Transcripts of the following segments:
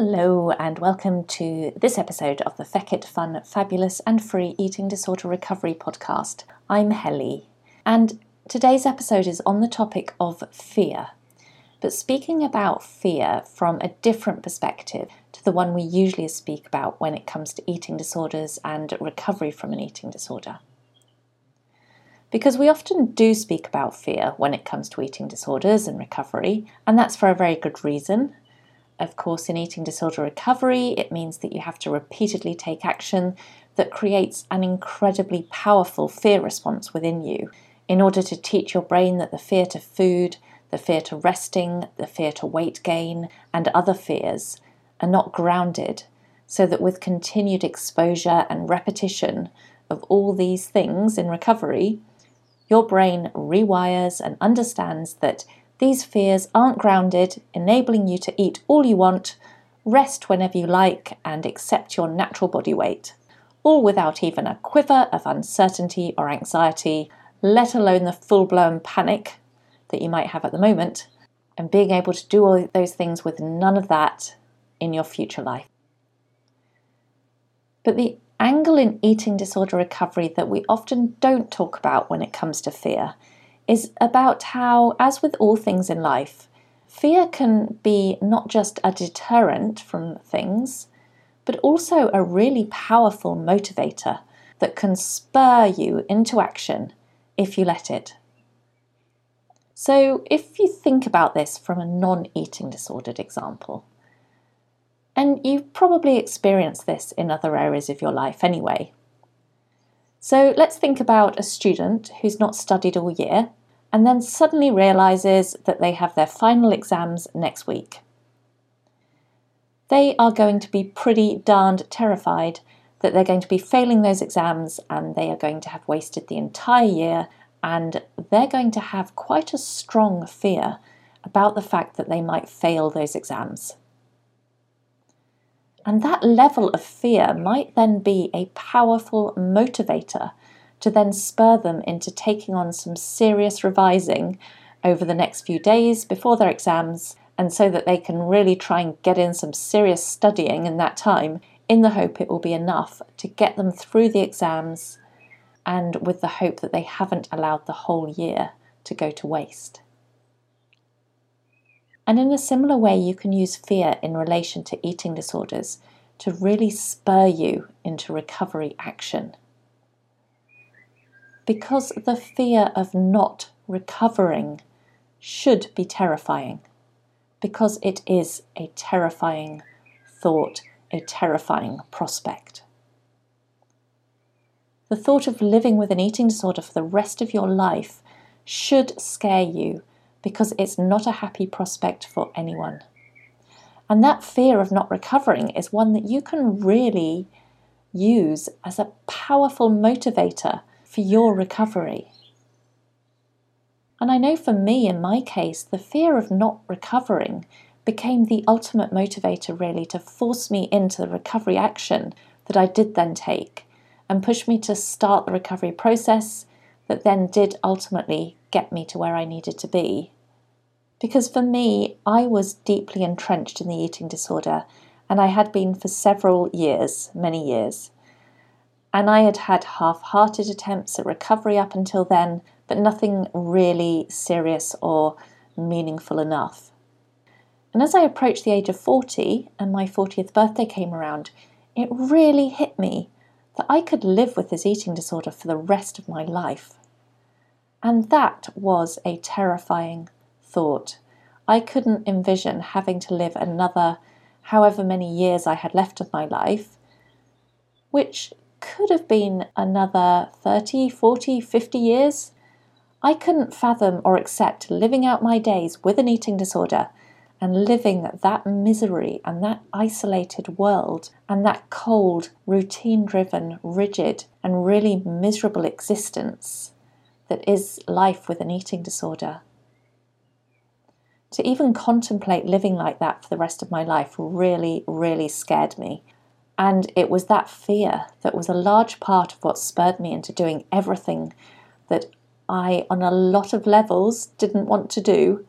Hello, and welcome to this episode of the Feckit Fun, Fabulous and Free Eating Disorder Recovery podcast. I'm Helly, and today's episode is on the topic of fear, but speaking about fear from a different perspective to the one we usually speak about when it comes to eating disorders and recovery from an eating disorder. Because we often do speak about fear when it comes to eating disorders and recovery, and that's for a very good reason of course, in eating disorder recovery, it means that you have to repeatedly take action that creates an incredibly powerful fear response within you. In order to teach your brain that the fear to food, the fear to resting, the fear to weight gain, and other fears are not grounded, so that with continued exposure and repetition of all these things in recovery, your brain rewires and understands that these fears aren't grounded, enabling you to eat all you want, rest whenever you like, and accept your natural body weight, all without even a quiver of uncertainty or anxiety, let alone the full blown panic that you might have at the moment, and being able to do all those things with none of that in your future life. But the angle in eating disorder recovery that we often don't talk about when it comes to fear is about how, as with all things in life, fear can be not just a deterrent from things, but also a really powerful motivator that can spur you into action if you let it. So, if you think about this from a non eating disordered example, and you've probably experienced this in other areas of your life anyway. So, let's think about a student who's not studied all year and then suddenly realizes that they have their final exams next week. They are going to be pretty darned terrified that they're going to be failing those exams and they are going to have wasted the entire year and they're going to have quite a strong fear about the fact that they might fail those exams. And that level of fear might then be a powerful motivator to then spur them into taking on some serious revising over the next few days before their exams, and so that they can really try and get in some serious studying in that time, in the hope it will be enough to get them through the exams, and with the hope that they haven't allowed the whole year to go to waste. And in a similar way, you can use fear in relation to eating disorders to really spur you into recovery action because the fear of not recovering should be terrifying, because it is a terrifying thought, a terrifying prospect. The thought of living with an eating disorder for the rest of your life should scare you because it's not a happy prospect for anyone. And that fear of not recovering is one that you can really use as a powerful motivator for your recovery. And I know for me, in my case, the fear of not recovering became the ultimate motivator, really, to force me into the recovery action that I did then take and push me to start the recovery process that then did ultimately get me to where I needed to be. Because for me, I was deeply entrenched in the eating disorder, and I had been for several years, many years and I had had half hearted attempts at recovery up until then, but nothing really serious or meaningful enough. And as I approached the age of 40 and my 40th birthday came around, it really hit me that I could live with this eating disorder for the rest of my life. And that was a terrifying thought. I couldn't envision having to live another however many years I had left of my life, which could have been another 30, 40, 50 years. I couldn't fathom or accept living out my days with an eating disorder and living that misery and that isolated world and that cold, routine driven, rigid, and really miserable existence that is life with an eating disorder. To even contemplate living like that for the rest of my life really, really scared me. And it was that fear that was a large part of what spurred me into doing everything that I, on a lot of levels, didn't want to do,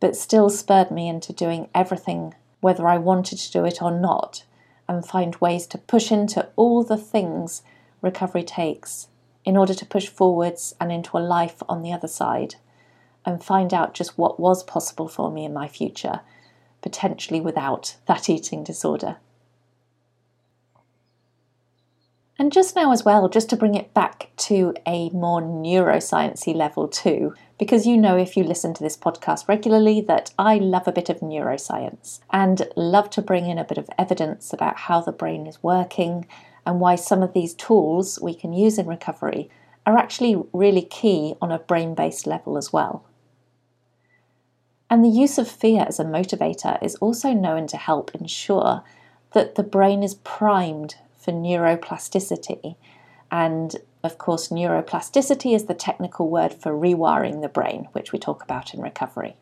but still spurred me into doing everything, whether I wanted to do it or not, and find ways to push into all the things recovery takes in order to push forwards and into a life on the other side and find out just what was possible for me in my future, potentially without that eating disorder. And just now, as well, just to bring it back to a more neurosciencey level too, because you know if you listen to this podcast regularly that I love a bit of neuroscience and love to bring in a bit of evidence about how the brain is working and why some of these tools we can use in recovery are actually really key on a brain based level as well. And the use of fear as a motivator is also known to help ensure that the brain is primed for neuroplasticity. And of course, neuroplasticity is the technical word for rewiring the brain, which we talk about in recovery.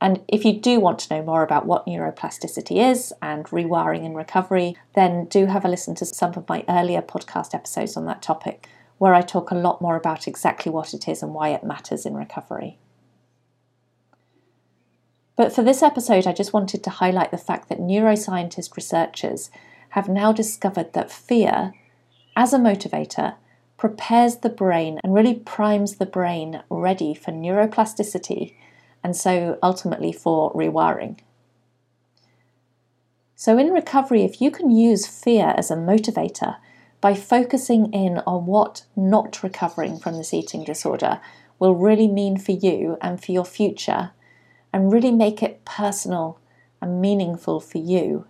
And if you do want to know more about what neuroplasticity is and rewiring in recovery, then do have a listen to some of my earlier podcast episodes on that topic, where I talk a lot more about exactly what it is and why it matters in recovery. But for this episode, I just wanted to highlight the fact that neuroscientist researchers have now discovered that fear, as a motivator, prepares the brain and really primes the brain ready for neuroplasticity and so ultimately for rewiring. So, in recovery, if you can use fear as a motivator by focusing in on what not recovering from this eating disorder will really mean for you and for your future, and really make it personal and meaningful for you.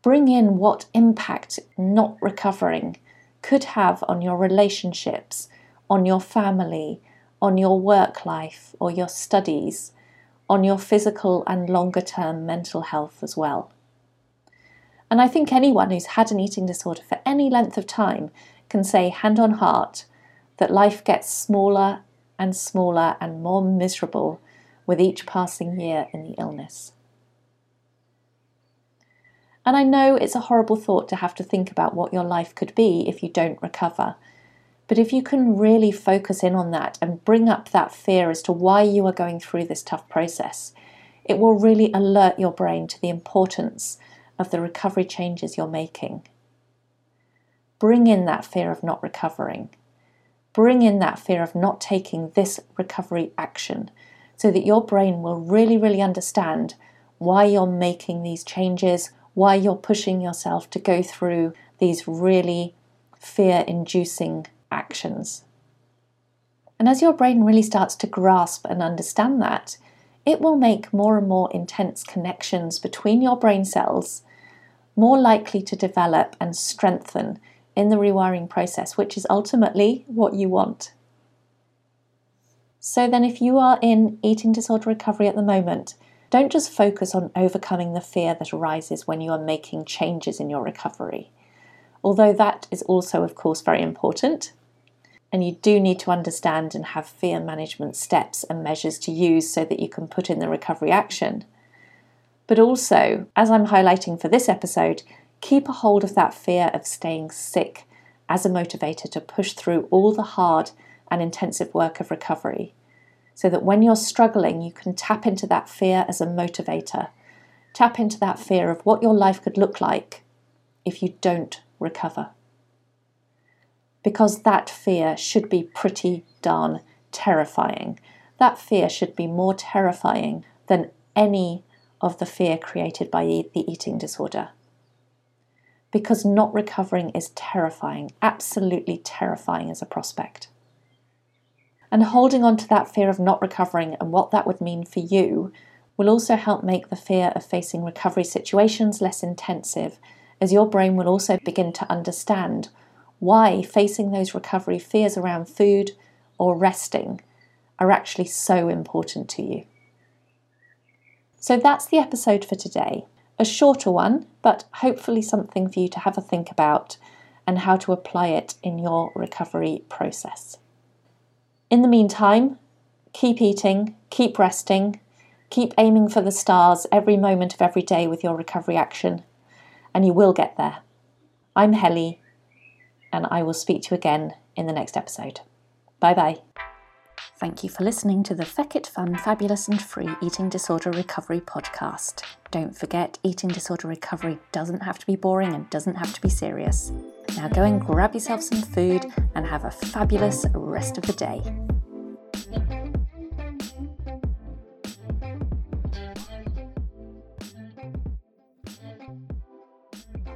Bring in what impact not recovering could have on your relationships, on your family, on your work life or your studies, on your physical and longer term mental health as well. And I think anyone who's had an eating disorder for any length of time can say, hand on heart, that life gets smaller and smaller and more miserable with each passing year in the illness. And I know it's a horrible thought to have to think about what your life could be if you don't recover. But if you can really focus in on that and bring up that fear as to why you are going through this tough process, it will really alert your brain to the importance of the recovery changes you're making. Bring in that fear of not recovering bring in that fear of not taking this recovery action so that your brain will really, really understand why you're making these changes, why you're pushing yourself to go through these really fear inducing actions. And as your brain really starts to grasp and understand that, it will make more and more intense connections between your brain cells, more likely to develop and strengthen in the rewiring process, which is ultimately what you want. So, then, if you are in eating disorder recovery at the moment, don't just focus on overcoming the fear that arises when you are making changes in your recovery. Although that is also, of course, very important, and you do need to understand and have fear management steps and measures to use so that you can put in the recovery action. But also, as I'm highlighting for this episode, keep a hold of that fear of staying sick as a motivator to push through all the hard and intensive work of recovery. So that when you're struggling, you can tap into that fear as a motivator. Tap into that fear of what your life could look like if you don't recover. Because that fear should be pretty darn terrifying. That fear should be more terrifying than any of the fear created by the eating disorder because not recovering is terrifying, absolutely terrifying as a prospect. And holding on to that fear of not recovering and what that would mean for you will also help make the fear of facing recovery situations less intensive, as your brain will also begin to understand why facing those recovery fears around food or resting are actually so important to you. So that's the episode for today. A shorter one, but hopefully something for you to have a think about and how to apply it in your recovery process. In the meantime, keep eating, keep resting, keep aiming for the stars every moment of every day with your recovery action, and you will get there. I'm Helly, and I will speak to you again in the next episode. Bye bye. Thank you for listening to the Feckit Fun, Fabulous and Free Eating Disorder Recovery podcast. Don't forget, eating disorder recovery doesn't have to be boring and doesn't have to be serious. Now go and grab yourself some food and have a fabulous rest of the day.